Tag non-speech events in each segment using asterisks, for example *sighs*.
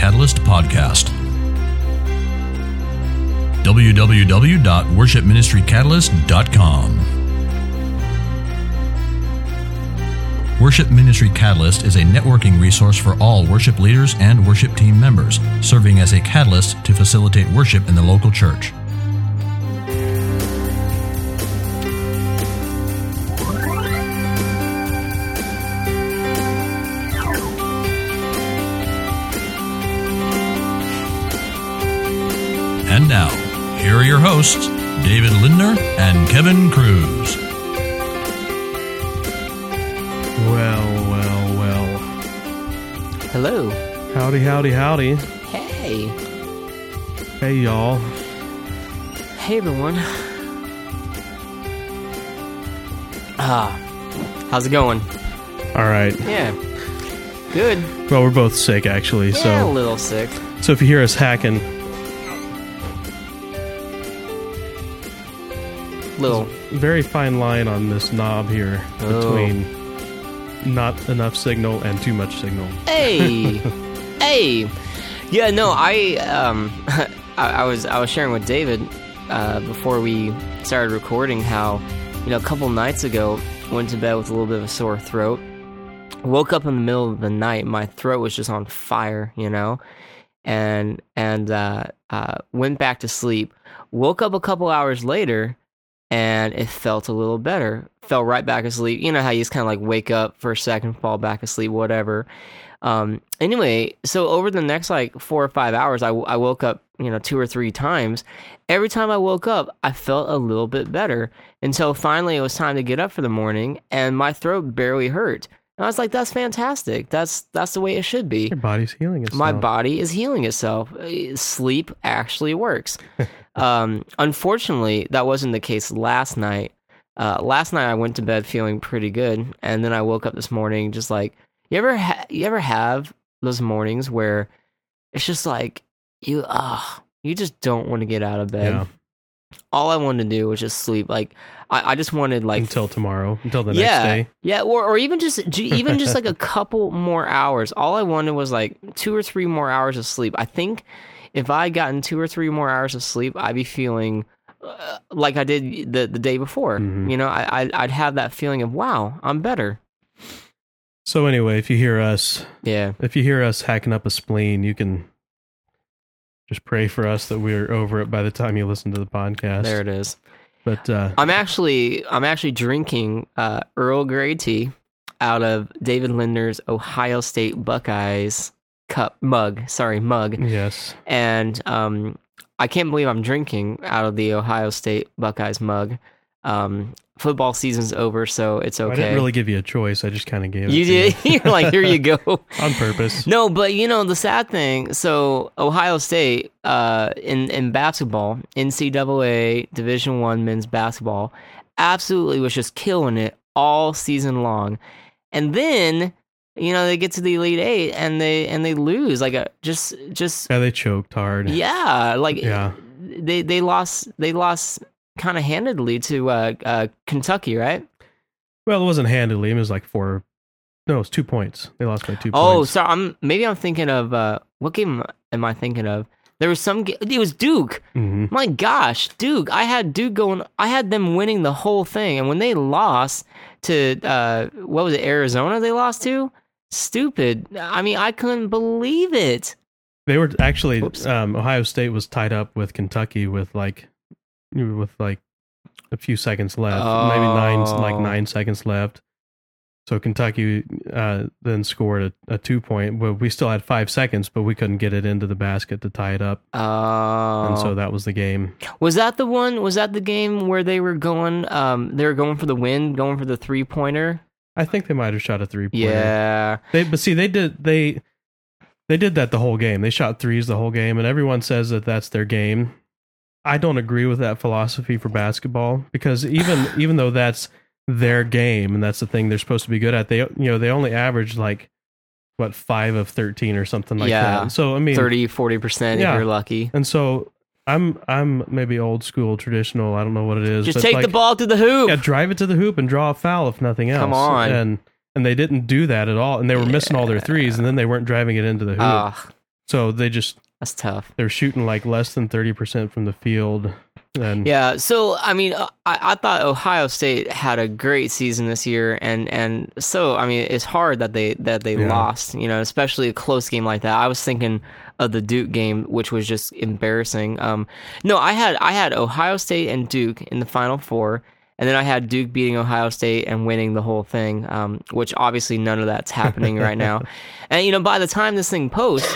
Catalyst Podcast. www.worshipministrycatalyst.com. Worship Ministry Catalyst is a networking resource for all worship leaders and worship team members, serving as a catalyst to facilitate worship in the local church. Here are your hosts, David Lindner and Kevin Cruz. Well, well, well. Hello. Howdy, howdy, howdy. Hey. Hey, y'all. Hey, everyone. Ah. How's it going? All right. Yeah. Good. Well, we're both sick, actually. Yeah, a So, little sick. so if you hear us hacking, Little. very fine line on this knob here Oh. between not enough signal and too much signal. Hey. *laughs* hey. Yeah, no, I um *laughs* I, I was I was sharing with David uh, before we started recording how you know a couple nights ago went to bed with a little bit of a sore throat. Woke up in the middle of the night, my throat was just on fire, you know, and and uh, uh, went back to sleep. Woke up a couple hours later, and it felt a little better. Fell right back asleep. You know how you just kind of like wake up for a second, fall back asleep, whatever. Um, anyway, so over the next like four or five hours, I, I woke up, you know, two or three times. Every time I woke up, I felt a little bit better until finally it was time to get up for the morning, and my throat barely hurt. And I was like, "That's fantastic. That's that's the way it should be." Your body's healing itself. My body is healing itself. Uh, Sleep actually works. *laughs* um, unfortunately, that wasn't the case last night. Uh, last night I went to bed feeling pretty good, and then I woke up this morning just like you ever ha- you ever have those mornings where it's just like you ah you just don't want to get out of bed. Yeah. All I wanted to do was just sleep. Like I, I just wanted like until tomorrow, until the yeah, next day. Yeah, or, or even just *laughs* even just like a couple more hours. All I wanted was like two or three more hours of sleep. I think if I had gotten two or three more hours of sleep, I'd be feeling uh, like I did the the day before. Mhm. You know, I I'd, I'd have that feeling of wow, I'm better. So anyway, if you hear us, Yeah, if you hear us hacking up a spleen, you can just pray for us that we're over it by the time you listen to the podcast. there it is. But uh, I'm actually I'm actually drinking uh, Earl Grey tea out of David Linder's Ohio State Buckeyes cup mug. Sorry, mug. yes, and um, I can't believe I'm drinking out of the Ohio State Buckeyes mug. Um, football season's over, so it's okay. I didn't really give you a choice. I just kind of gave it you to did. you *laughs* You're like, here you go. *laughs* on purpose. No, but you know the sad thing. So Ohio State, uh, in in basketball, NCAA Division One men's basketball, absolutely was just killing it all season long, and then you know they get to the Elite Eight and they and they lose like a just just Yeah, they choked hard. yeah, like Yeah. they they lost they lost kind of handedly to uh, uh, Kentucky, right? Well, it wasn't handedly. It was like four. No, it was two points. They lost by two Oh, points. Oh, so I'm maybe I'm thinking of uh, what game am I thinking of? There was some. It was Duke. hmm My gosh, Duke! I had Duke going. I had them winning the whole thing, and when they lost to uh, what was it, Arizona? They lost to. Stupid. I mean, I couldn't believe it. They were actually um, Ohio State was tied up with Kentucky with like with like a few seconds left, maybe nine like Oh. nine seconds left. So Kentucky uh, then scored a, a two point. but we still had five seconds, but we couldn't get it into the basket to tie it up, Oh, and so that was the game. Was that the one? Was that the game where they were going? Um, they were going for the win, going for the three pointer. I think they might have shot a three pointer. Yeah, They, but see, they did they they did that the whole game. They shot threes the whole game, and everyone says that that's their game. I don't agree with that philosophy for basketball because even *sighs* even though that's their game and that's the thing they're supposed to be good at, they you know they only average like what five of thirteen or something like Yeah. that. So I mean, 30 40 percent if Yeah. you're lucky. and so I'm I'm maybe old school, traditional. I don't know what it is. Just take like, the ball to the hoop. Yeah, drive it to the hoop and draw a foul if nothing else. Come on. And and they didn't do that at all, and they were missing all their threes, and then they weren't driving it into the hoop. Ah, so they just that's tough. they're shooting like less than thirty percent from the field. And Yeah, so I mean, uh, I, I thought Ohio State had a great season this year, and and so I mean, it's hard that they that they Yeah. lost, you know, especially a close game like that. I was thinking of the Duke game, which was just embarrassing. Um, no, I had I had Ohio State and Duke in the Final Four, and then I had Duke beating Ohio State and winning the whole thing, um, which obviously none of that's happening right now. *laughs* And you know, by the time this thing posts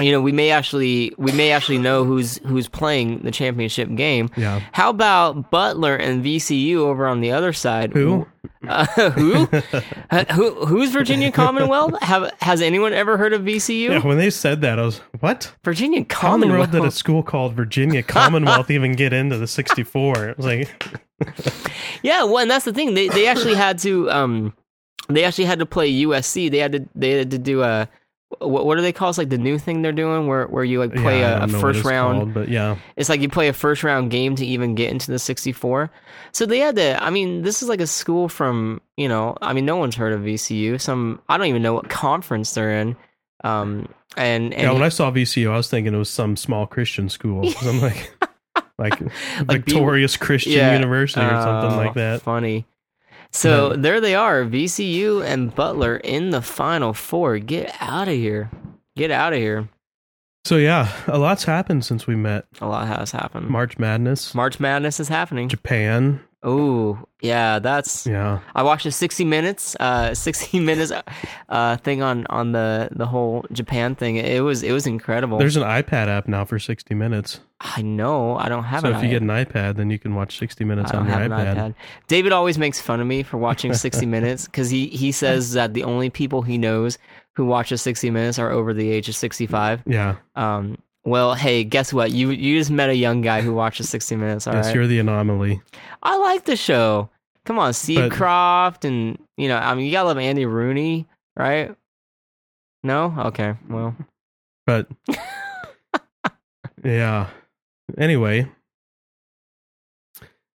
you know we may actually we may actually know who's who's playing the championship game Yeah. how about butler and vcu over on the other side who? uh, who *laughs* Uh, who who's virginia commonwealth have has anyone ever heard of vcu Yeah, when they said that, I was what? virginia How in the world commonwealth did a school called Virginia Commonwealth even get into the 64? It was like, *laughs* yeah well and that's the thing they they actually had to um they actually had to play usc they had to they had to do a what, what do they call it? It's like the new thing they're doing where, where you like play yeah, a, a don't know what first round called, but yeah, It's like you play a first round game to even get into the 64. So they had to, I mean, this is like a school from, you know, I mean, no one's heard of VCU. Some, I don't even know what conference they're in. Um, and, and yeah. When I saw VCU, I was thinking it was some small Christian school *laughs* I'm like, like, Like be- Victorious Christian Yeah. University or something Oh, like that. Funny. So hmm. there they are, VCU and Butler in the final four. Get out of here. Get out of here. So yeah, a lot's happened since we met. A lot has happened. March Madness, March Madness is happening. Japan. Oh, yeah, that's Yeah, I watched a 60 minutes, uh, *laughs* 60 minutes, uh, thing on, on the, the whole Japan thing. It was, it was incredible. there's an iPad app now for 60 minutes. I know, I don't have it. So if you get an iPad, then you can watch 60 minutes on your iPad. an iPad. David always makes fun of me for watching 60 *laughs* minutes because he, he says that the only people he knows who watches 60 minutes are over the age of 65. Yeah, Um, well, hey, guess what? You you just met a young guy who watches 60 minutes. All right, yes, you're the anomaly. I like the show. Come on, Steve But- Kroft, and you know, I mean, you gotta love Andy Rooney, right? No, okay, well, But *laughs* yeah. Anyway,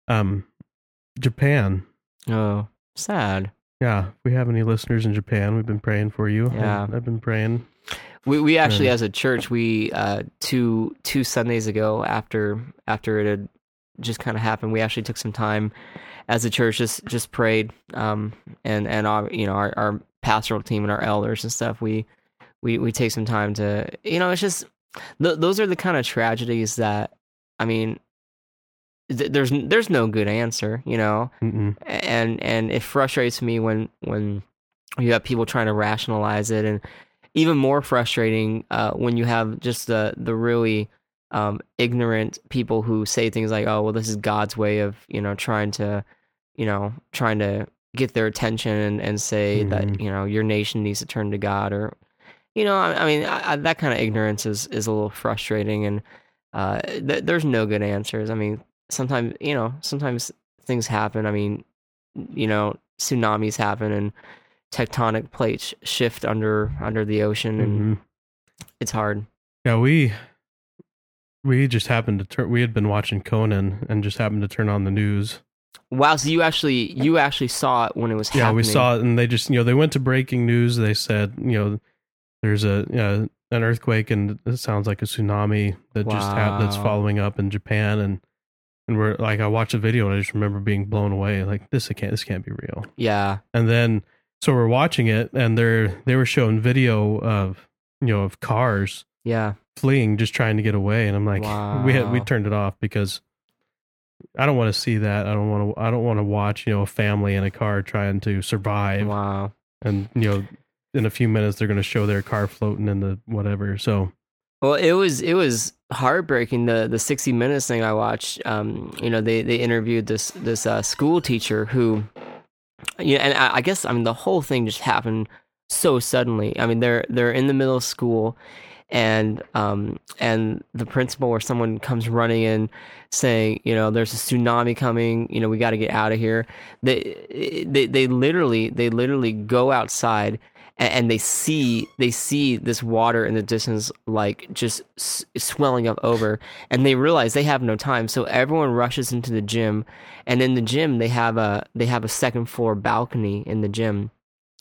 um, Japan. oh, sad. Yeah, if we have any listeners in Japan, we've been praying for you. Yeah. I've been praying. We we actually, as a church, we uh two two Sundays ago after after it had just kind of happened, we actually took some time as a church just just prayed um and and our you know our, our pastoral team and our elders and stuff we we we take some time to you know it's just th- those are the kind of tragedies that I mean th- there's there's no good answer you know Mm-mm. and and it frustrates me when when you have people trying to rationalize it and even more frustrating uh, when you have just the the really um, ignorant people who say things like oh well this is god's way of you know trying to you know trying to get their attention and, and say that Mhm. you know your nation needs to turn to god or you know i, I mean I, I, that kind of ignorance is is a little frustrating and uh, th- there's no good answers i mean sometimes you know sometimes things happen i mean you know tsunamis happen and tectonic plates shift under under the ocean and Mhm. it's hard Yeah, we we just happened to turn. We had been watching Conan and just happened to turn on the news. wow so you actually you actually saw it when it was Yeah, happening we saw it, and they just you know they went to breaking news. They said you know there's a uh, an earthquake and it sounds like a tsunami that just happened that's following up in Japan and and we're like I watched a video and I just remember being blown away like this can't this can't be real. yeah And then so we're watching it and they're they were showing video of you know of cars yeah fleeing just trying to get away and I'm like we had we turned it off because I don't want to see that. I don't want to I don't want to watch, you know, a family in a car trying to survive wow and you know in a few minutes they're going to show their car floating in the whatever. So Well, it was it was heartbreaking. The the sixty minutes thing I watched. Um, you know, they they interviewed this this uh, school teacher who, yeah, and I, I guess I mean the whole thing just happened so suddenly. I mean, they're they're in the middle of school, and um and the principal or someone comes running in saying, you know, there's a tsunami coming. You know, we got to get out of here. They they they literally they literally go outside and, they see they see this water in the distance like just s- swelling up over and they realize they have no time. So everyone rushes into the gym and in the gym they have a they have a second floor balcony in the gym.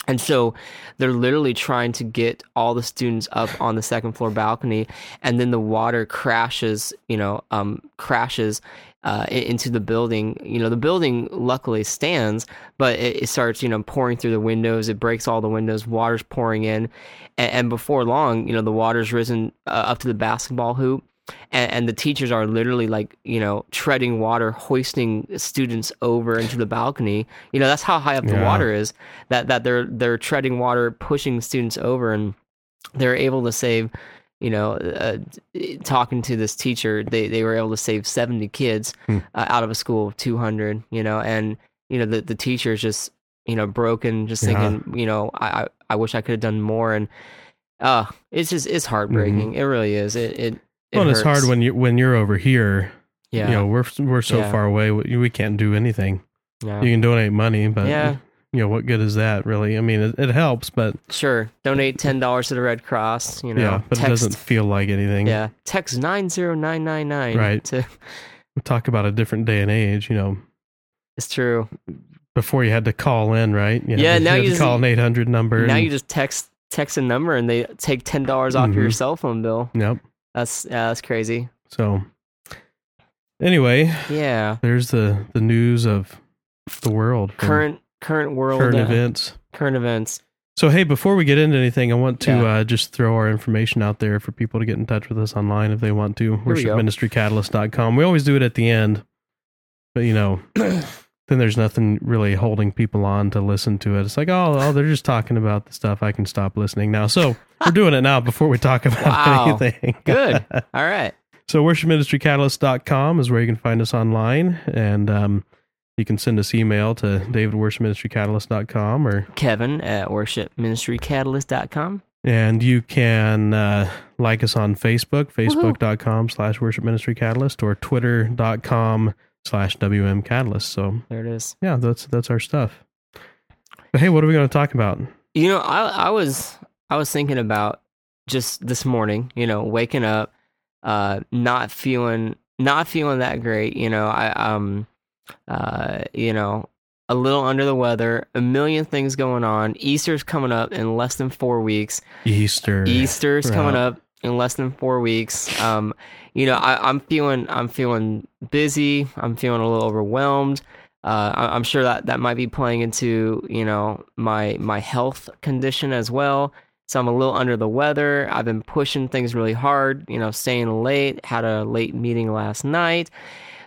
And so they're literally trying to get all the students up on the second floor balcony, and then the water crashes, you know, um, crashes uh, into the building. You know, the building luckily stands, but it, it starts, you know, pouring through the windows. It breaks all the windows. Water's pouring in, and, and before long, you know, the water's risen uh, up to the basketball hoop. And, and the teachers are literally like, you know, treading water, hoisting students over into the balcony. You know, that's how high up the Yeah. water is. That that they're they're treading water, pushing students over, and they're able to save. You know, uh, talking to this teacher, they they were able to save seventy kids Hmm. uh, out of a school of two hundred. You know, and you know the the teacher is just you know broken, just Yeah. thinking, you know, I I, I wish I could have done more, and uh it's just it's heartbreaking. It really is. It it. it Mm-hmm. well, it's hard when you when you're over here. yeah You know, we're we're so Yeah. far away. We, we can't do anything. yeah You can donate money, but Yeah. You know what good is that really? I mean, it, it helps, but sure donate ten dollars to the Red Cross. You know, yeah, but text it doesn't feel like anything. yeah text nine zero nine nine nine Right. to *laughs* Talk about a different day and age. You know, it's true. before you had to call in, right? You had Yeah, to, now you had you to just- call an eight hundred number. Now and- you just text text a number and they take ten dollars off your Mhm. cell phone bill. Yep. That's yeah, that's crazy. So anyway, Yeah, there's the the news of the world, current current world current uh, events. current events. So hey, before we get into anything, I want to Yeah. uh, just throw our information out there for people to get in touch with us online if they want to. go. WorshipMinistryCatalyst.com. We always do it at the end, but you know, *clears throat* then there's nothing really holding people on to listen to it. It's like, oh, oh, they're just talking about the stuff. I can stop listening now. So *laughs* we're doing it now before we talk about Wow. anything. *laughs* Good. All right. So worshipministrycatalyst.com is where you can find us online. And um, you can send us email to davidworshipministrycatalyst.com or Kevin at worshipministrycatalyst.com. and you can uh, like us on Facebook, facebook.com slash worshipministrycatalyst or twitter.com slash wmcatalyst. So There it is. yeah, that's that's our stuff. But hey, what are we going to talk about? You know, I I was I was thinking about just this morning, you know, waking up, uh, not feeling not feeling that great. You know, I um, uh, you know, a little under the weather, a million things going on. Easter's coming up in less than four weeks. Easter. Easter's Right. coming up in less than four weeks. Um, you know, I, I'm feeling I'm feeling busy. I'm feeling a little overwhelmed. Uh, I, I'm sure that that might be playing into you know my my health condition as well. So I'm a little under the weather. I've been pushing things really hard. You know, staying late. Had a late meeting last night.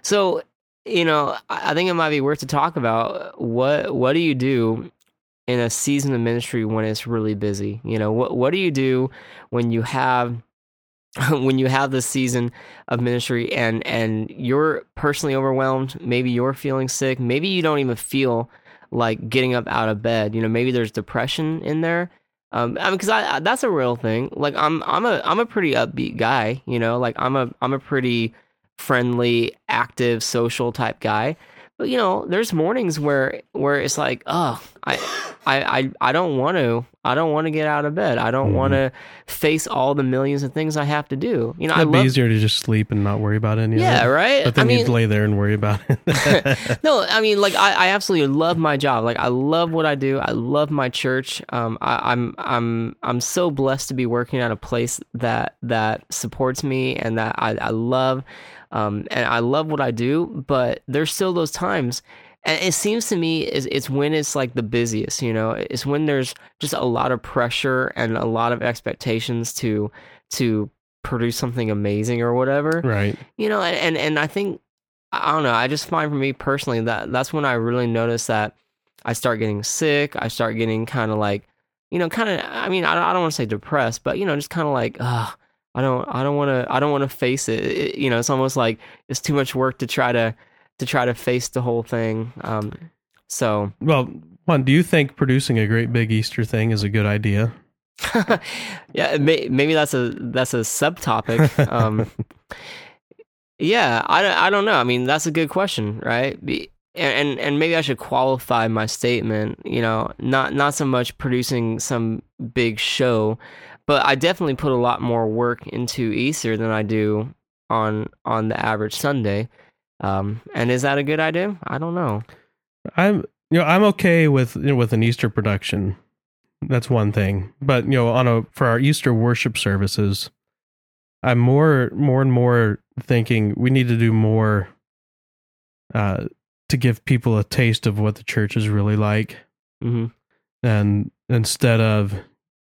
So you know, I think it might be worth to talk about what what do you do in a season of ministry when it's really busy? You know, what what do you do when you have *laughs* when you have this season of ministry and and you're personally overwhelmed, maybe you're feeling sick, maybe you don't even feel like getting up out of bed. You know, maybe there's depression in there. Um, I mean, because I, I that's a real thing. Like I'm I'm a I'm a pretty upbeat guy. You know, like I'm a I'm a pretty friendly, active, social type guy. But you know, there's mornings where where it's like, oh, I I I, I don't want to. I don't want to get out of bed. I don't Mhm. want to face all the millions of things I have to do. You know, I It'd be love. easier to just sleep and not worry about any Yeah, of it. right. But then I mean, you'd lay there and worry about it. *laughs* *laughs* no, I mean, like I, I absolutely love my job. Like I love what I do. I love my church. Um, I, I'm I'm I'm so blessed to be working at a place that that supports me and that I, I love. Um, and I love what I do. But there's still those times. And it seems to me is it's when it's like the busiest, you know, it's when there's just a lot of pressure and a lot of expectations to to produce something amazing or whatever right. you know and, and i think i don't know i just find for me personally that that's when i really notice that i start getting sick i start getting kind of like you know kind of i mean i, I don't want to say depressed but you know just kind of like uh i don't i don't want to i don't want to face it. It- you know it's almost like it's too much work to try to to try to face the whole thing um so Well, one, do you think producing a great big Easter thing is a good idea? *laughs* yeah may, maybe that's a that's a subtopic um *laughs* yeah I, don't- I don't know i mean that's a good question right Be, and and maybe I should qualify my statement. You know, not not so much producing some big show, but I definitely put a lot more work into Easter than I do on on the average Sunday. Um, and is that a good idea? I don't know. I'm you know I'm okay with you know, with an Easter production. That's one thing, but you know on a for our Easter worship services, I'm more more and more thinking we need to do more uh, to give people a taste of what the church is really like, hmm and instead of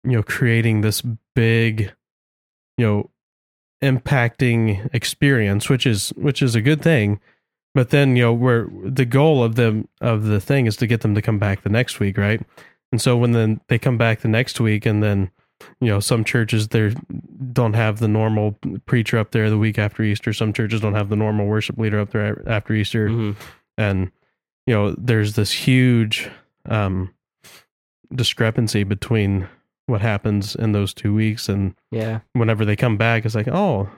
you know creating this big, you know, impacting experience, which is which is a good thing, but then you know where the goal of them of the thing is to get them to come back the next week, right? And so when then they come back the next week, and then you know some churches they don't have the normal preacher up there the week after Easter. Some churches don't have the normal worship leader up there after Easter, hmm and you know there's this huge um, discrepancy between what happens in those two weeks and Yeah. whenever they come back, it's like oh.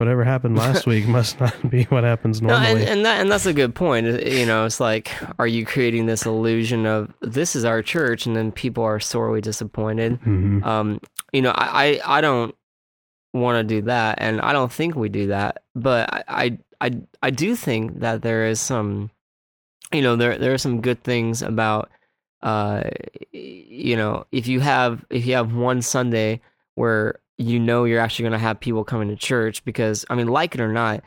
Whatever happened *laughs* last week must not *laughs* be what happens No, normally. and, and that and that's a good point. You know, it's like, are you creating this illusion of this is our church, and then people are sorely disappointed? Mhm. Um, you know, I I, I don't want to do that, and I don't think we do that. But I, I I I do think that there is some, you know, there there are some good things about, uh, you know, if you have if you have one Sunday where you know you're actually going to have people coming to church because I mean, like it or not,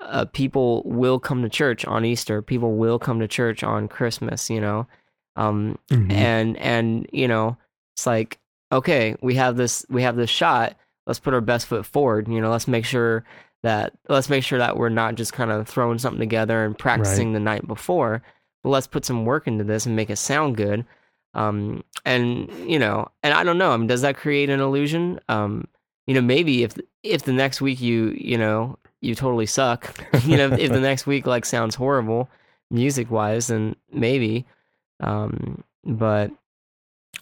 uh, people will come to church on Easter. People will come to church on Christmas. You know, um, Mhm. and and you know it's like okay we have this we have this shot let's put our best foot forward you know let's make sure that let's make sure that we're not just kind of throwing something together and practicing the night before let's put some work into this and make it sound good. Um and you know and i don't know i mean does that create an illusion? Um you know maybe if if the next week you you know you totally suck *laughs* you know if the next week like sounds horrible music wise then maybe. Um but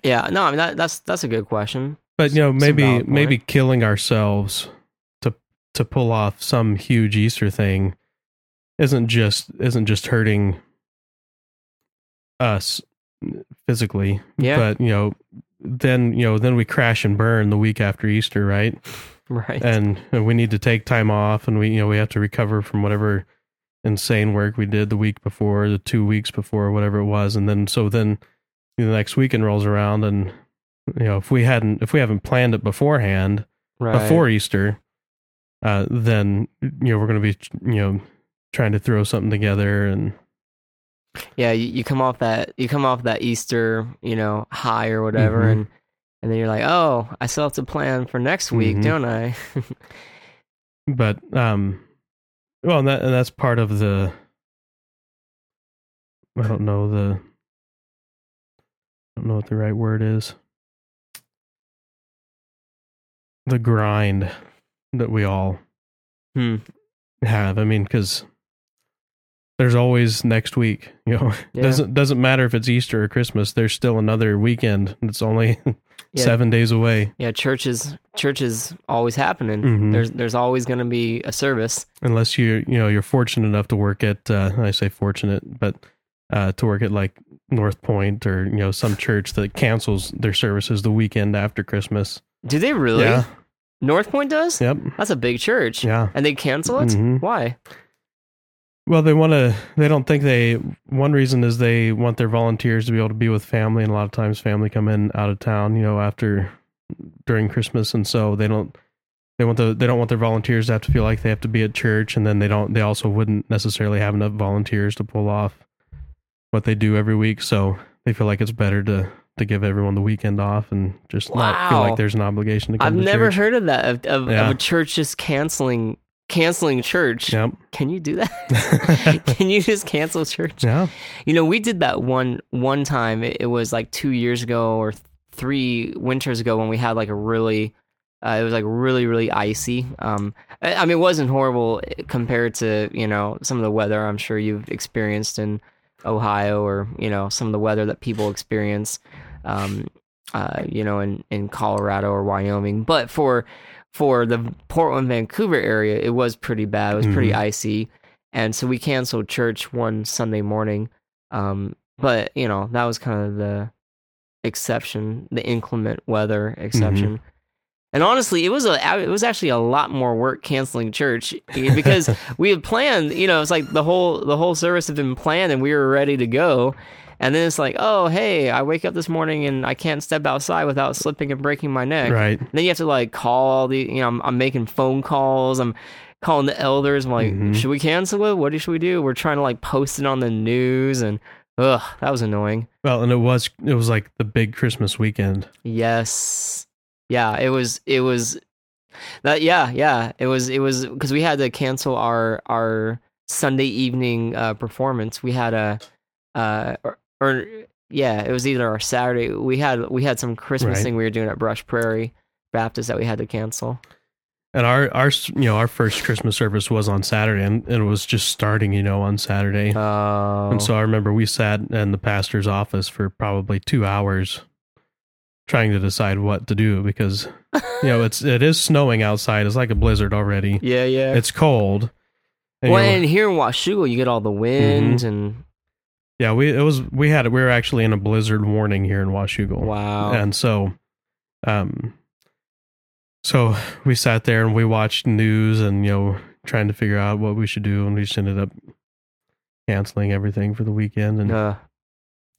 yeah no i mean that, that's that's a good question. But you know, maybe maybe killing ourselves to to pull off some huge Easter thing isn't just isn't just hurting us physically. Yeah. But you know, then you know, then we crash and burn the week after Easter, right? right And we need to take time off, and we you know we have to recover from whatever insane work we did the week before, the two weeks before, whatever it was, and then so then the next weekend rolls around, and you know if we hadn't if we haven't planned it beforehand right before Easter, uh, then you know we're going to be you know trying to throw something together, and yeah you, you come off that you come off that easter you know high or whatever Mhm. and and then you're like oh i still have to plan for next week Mhm. don't i *laughs* but um, well, and that and that's part of the I don't know the I don't know what the right word is. The grind that we all Hmm. have. I mean, because there's always next week. You know, Yeah. doesn't doesn't matter if it's Easter or Christmas. There's still another weekend. It's only *laughs* Yeah. seven days away. yeah church is church is always happening Mhm. there's there's always going to be a service unless you you know you're fortunate enough to work at uh, I say fortunate, but uh, to work at like North Point or you know some church that cancels their services the weekend after Christmas. do they really Yeah. north point does Yep. that's a big church Yeah. and they cancel it Mhm. why Well, they want to. They don't think they. One reason is they want their volunteers to be able to be with family, and a lot of times family come in out of town. You know, after during Christmas, and so they don't. They want the. They don't want their volunteers to have to feel like they have to be at church, and then they don't. They also wouldn't necessarily have enough volunteers to pull off what they do every week. So they feel like it's better to to give everyone the weekend off and just not feel like there's an obligation to come. i've to never church. heard of that of, of, Yeah. of a church just canceling canceling church Yep. can you do that *laughs* *laughs* can you just cancel church yeah. You know, we did that one one time. It, it was like two years ago or three winters ago when we had like a really, uh, it was like really really icy. Um, I, I mean, it wasn't horrible compared to you know some of the weather I'm sure you've experienced in Ohio or you know some of the weather that people experience, um, uh, you know, in in Colorado or Wyoming. But for for the Portland Vancouver area, it was pretty bad. It was pretty Mhm. icy and so we canceled church one Sunday morning. Um, but you know that was kind of the exception, the inclement weather exception. And honestly, it was a it was actually a lot more work canceling church because *laughs* we had planned. You know, it's like the whole the whole service had been planned and we were ready to go. And then it's like, oh hey, I wake up this morning and I can't step outside without slipping and breaking my neck. Right. And then you have to like call all the you know I'm, I'm making phone calls. I'm calling the elders. I'm like, Mhm. should we cancel it? What should we do? We're trying to like post it on the news and ugh, that was annoying. Well, and it was it was like the big Christmas weekend. Yes. Yeah, it was it was that yeah, yeah. It was it was cuz we had to cancel our our Sunday evening uh performance. We had a uh or, yeah, it was either our Saturday. We had we had some Christmas Right. thing we were doing at Brush Prairie Baptist that we had to cancel. And our our you know our first Christmas service was on Saturday, and it was just starting, you know, on Saturday. Oh. And so I remember we sat in the pastor's office for probably two hours trying to decide what to do because you know it's it is snowing outside. It's like a blizzard already. *laughs* yeah, yeah. It's cold. And, well, you know, and here in Washougal, you get all the wind Mm-hmm. and yeah, we it was we had we were actually in a blizzard warning here in Washougal. wow. And so um so we sat there and we watched news and you know trying to figure out what we should do and we just ended up canceling everything for the weekend and Uh,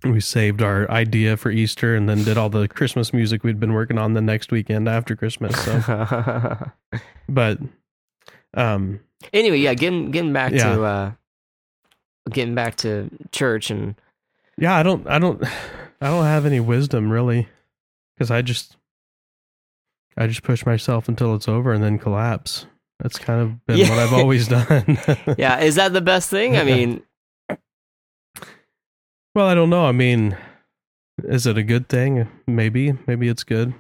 we saved our idea for Easter and then did all the Christmas music we'd been working on the next weekend after Christmas. So, *laughs* but um, anyway, yeah, getting getting back Yeah. to uh getting back to church and yeah, I don't, I don't, *sighs* I don't have any wisdom really, because I just, I just push myself until it's over and then collapse. That's kind of been Yeah. what I've always *laughs* done. *laughs* yeah, is that the best thing? I mean, well, I don't know. I mean, is it a good thing? Maybe, maybe it's good.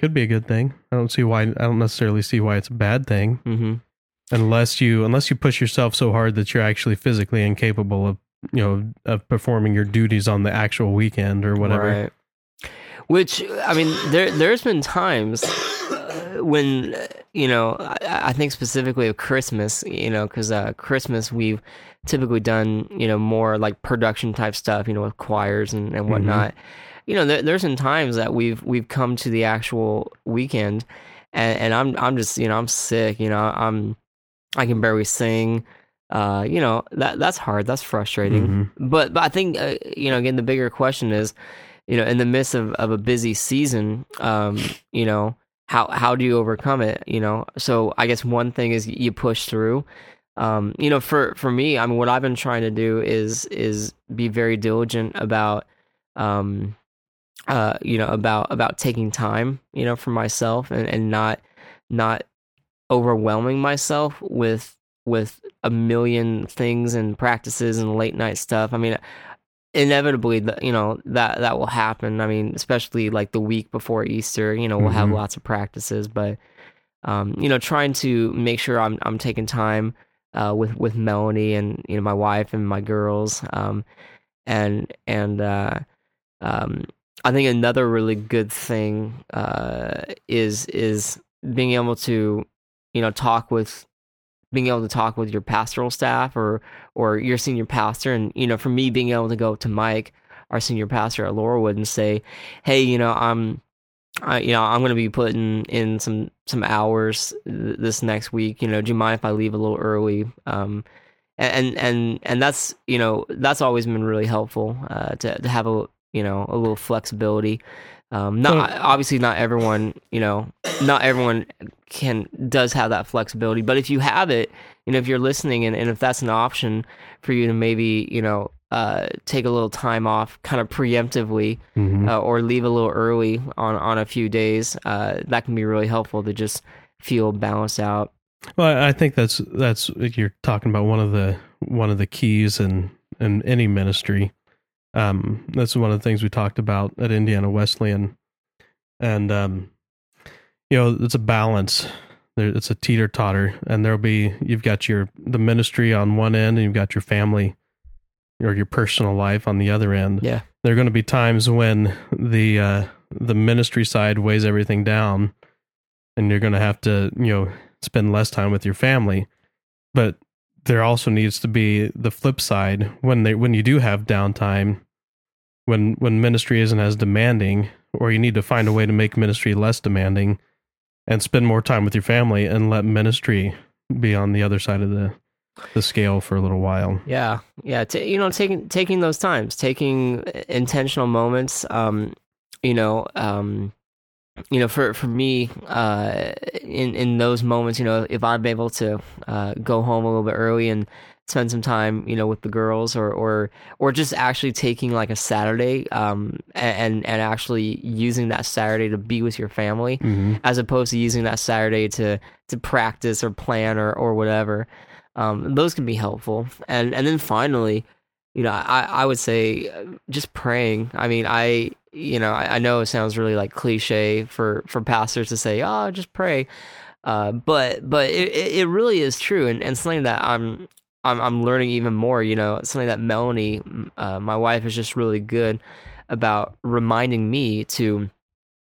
Could be a good thing. I don't see why. I don't necessarily see why it's a bad thing. mhm. Unless you unless you push yourself so hard that you're actually physically incapable of you know of performing your duties on the actual weekend or whatever Right. Which I mean, there there's been times uh, when uh, you know I, I think specifically of Christmas, you know, because uh, Christmas we've typically done you know more like production type stuff, you know, with choirs and, and whatnot. You know, there, there's been times that we've we've come to the actual weekend, and, and I'm I'm just you know I'm sick, you know I'm I can barely sing. Uh, you know that that's hard. That's frustrating Mhm. but but I think uh, you know again the bigger question is you know in the midst of, of a busy season um you know how how do you overcome it you know so I guess one thing is you push through um you know for for me I mean what I've been trying to do is is be very diligent about um uh you know about about taking time you know for myself and and not not overwhelming myself with with a million things and practices and late night stuff. I mean, inevitably, you know that that will happen. I mean, especially like the week before Easter, you know, we'll have Mhm. lots of practices, but um, you know, trying to make sure I'm I'm taking time uh, with with Melanie and you know my wife and my girls, um, and and uh, um, I think another really good thing uh, is is being able to you know talk with being able to talk with your pastoral staff or or your senior pastor. And you know for me being able to go to Mike our senior pastor at Laurelwood and say hey you know I'm I, you know I'm going to be putting in some some hours th- this next week. You know do you mind if I leave a little early? Um and and and that's you know that's always been really helpful uh to to have a you know a little flexibility. Um not obviously not everyone you know not everyone can does have that flexibility. But if you have it you know if you're listening and, and if that's an option for you to maybe you know uh take a little time off kind of preemptively Mhm. uh, or leave a little early on on a few days uh that can be really helpful to just feel balanced out. Well I- i think that's that's you're talking about one of the one of the keys in in any ministry. Um that's one of the things we talked about at indiana wesleyan. And um you know it's a balance. There it's a teeter totter and there'll be you've got your the ministry on one end and you've got your family or your personal life on the other end. Yeah. there are going to be times when the uh the ministry side weighs everything down and you're going to have to you know spend less time with your family. But there also needs to be the flip side. When they when you do have downtime, when when ministry isn't as demanding, or you need to find a way to make ministry less demanding, and spend more time with your family, and let ministry be on the other side of the the scale for a little while. Yeah, yeah. T- you know, taking taking those times, taking intentional moments. Um, you know, um, you know, for for me, uh, in in those moments, you know, if I'm able to uh, go home a little bit early and spend some time, you know, with the girls, or or or just actually taking like a Saturday, um, and and actually using that Saturday to be with your family, Mm-hmm. as opposed to using that Saturday to to practice or plan or or whatever. Um, those can be helpful, and and then finally, you know, I I would say uh, just praying. I mean, I you know I, I know it sounds really like cliche for for pastors to say, oh, just pray, uh, but but it it it really is true, and and something that I'm. I'm I'm learning even more, you know, something that Melanie, uh, my wife, is just really good about reminding me to,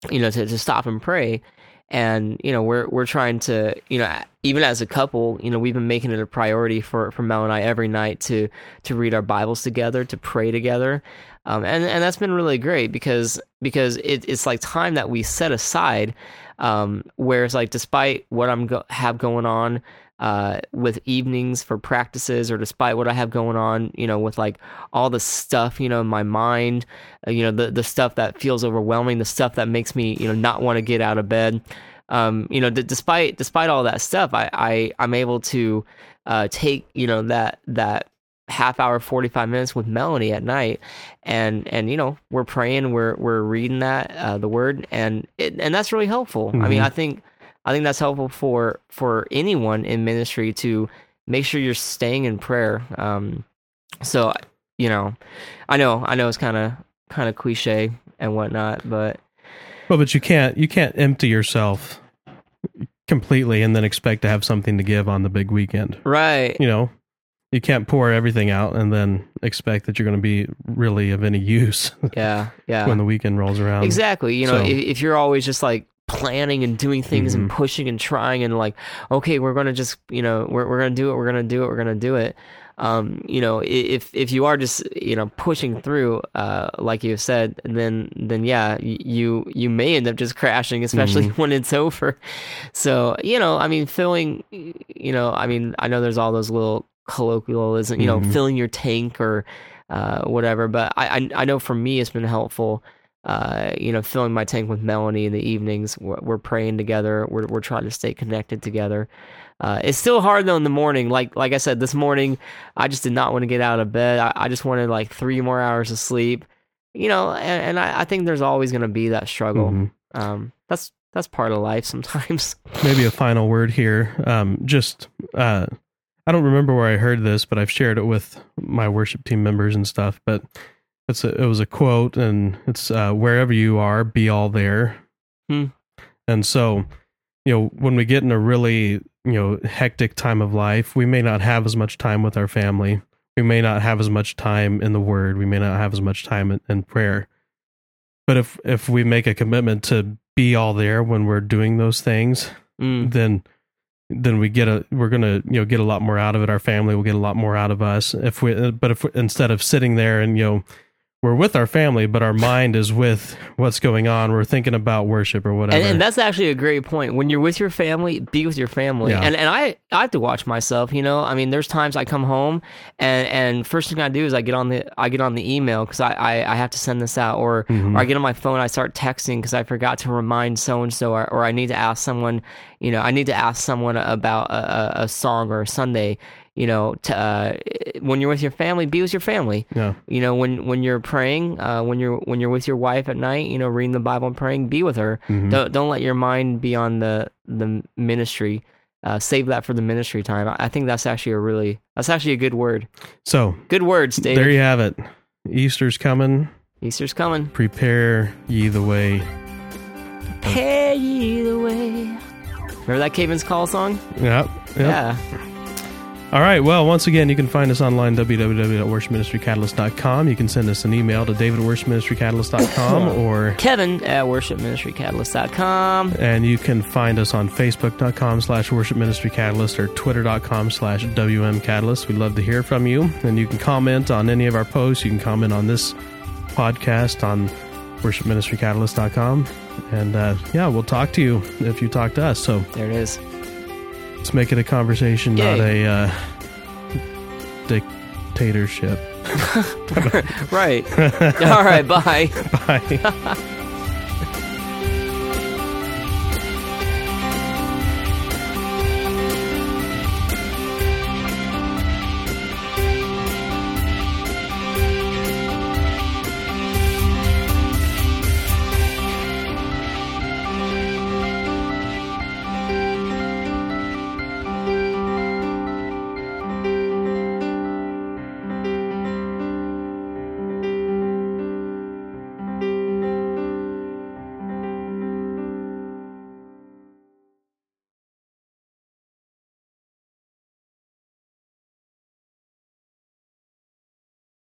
you know, to, to stop and pray. And you know we're we're trying to you know even as a couple you know we've been making it a priority for for Mel and I every night to to read our Bibles together to pray together. Um, and and that's been really great because because it, it's like time that we set aside um, where it's like despite what I'm go- have going on uh, with evenings for practices or despite what I have going on, you know, with like all the stuff, you know, in my mind, uh, you know, the, the stuff that feels overwhelming, the stuff that makes me, you know, not want to get out of bed. Um, you know, d- despite, despite all that stuff, I, I, I'm able to, uh, take, you know, that, that half hour, 45 minutes with Melanie at night. And, and, you know, we're praying, we're, we're reading that, uh, the word and it, and that's really helpful. I mean. I think, I think that's helpful for for anyone in ministry to make sure you're staying in prayer. Um, so you know, I know I know it's kind of kind of cliche and whatnot, but Well, but you can't you can't empty yourself completely and then expect to have something to give on the big weekend. right, You know, you can't pour everything out and then expect that you're going to be really of any use yeah, yeah, *laughs* when the weekend rolls around. exactly. You know, so- if, if you're always just like planning and doing things and Mhm. pushing and trying and like, okay, we're gonna just you know we're we're gonna do it, we're gonna do it, we're gonna do it. Um, you know, if if you are just you know pushing through, uh, like you said, then then yeah, you you may end up just crashing, especially *laughs* when it's over. So you know, I mean, filling, you know, I mean, I know there's all those little colloquialism, you know, Mhm. filling your tank or uh, whatever. But I, I I know for me, it's been helpful. Uh, you know, filling my tank with Melanie in the evenings. We're, we're praying together. We're we're trying to stay connected together. Uh, it's still hard though in the morning. Like like I said, this morning I just did not want to get out of bed. I, I just wanted like three more hours of sleep. You know, and, and I, I think there's always going to be that struggle. Mhm. Um, that's that's part of life sometimes. *laughs* Maybe a final word here. Um, just uh, I don't remember where I heard this, but I've shared it with my worship team members and stuff. But it's a, it was a quote, and it's uh, wherever you are, be all there. Hmm. And so, you know, when we get in a really you know hectic time of life, we may not have as much time with our family. We may not have as much time in the Word. We may not have as much time in, in prayer. But if if we make a commitment to be all there when we're doing those things, Mm, then then we get a we're gonna you know get a lot more out of it. Our family will get a lot more out of us if we. But if instead of sitting there and you know we're with our family, but our mind is with what's going on, we're thinking about worship or whatever. and, and that's actually a great point. When you're with your family, be with your family. Yeah. And and I I have to watch myself. You know, I mean, there's times I come home and and first thing I do is I get on the I get on the email because I, I I have to send this out, or Mhm. or I get on my phone, I start texting because I forgot to remind so and so, or I need to ask someone. You know, I need to ask someone about a, a, a song or a Sunday. You know, uh, when you're with your family, be with your family yeah, you know when when you're praying uh, when you're when you're with your wife at night you know reading the bible and praying be with her Mhm. don't don't let your mind be on the the ministry uh, save that for the ministry time I, I think that's actually a really that's actually a good word so good words Dave there you have it. Easter's coming. easter's coming Prepare ye the way. pay ye the way remember that Caedmon's Call song Yep. yep. yeah All right. Well, once again, you can find us online, www.worshipministrycatalyst.com. You can send us an email to david at worshipministrycatalyst.com or Kevin at worshipministrycatalyst.com. and you can find us on facebook.com slash worship ministry catalyst or twitter.com slash wm catalyst we'd love to hear from you and you can comment on any of our posts you can comment on this podcast on worshipministrycatalyst.com and uh, yeah we'll talk to you if you talk to us so There it is. Let's make it a conversation not a uh, dictatorship *laughs* *laughs* Right. *laughs* All right. Bye. bye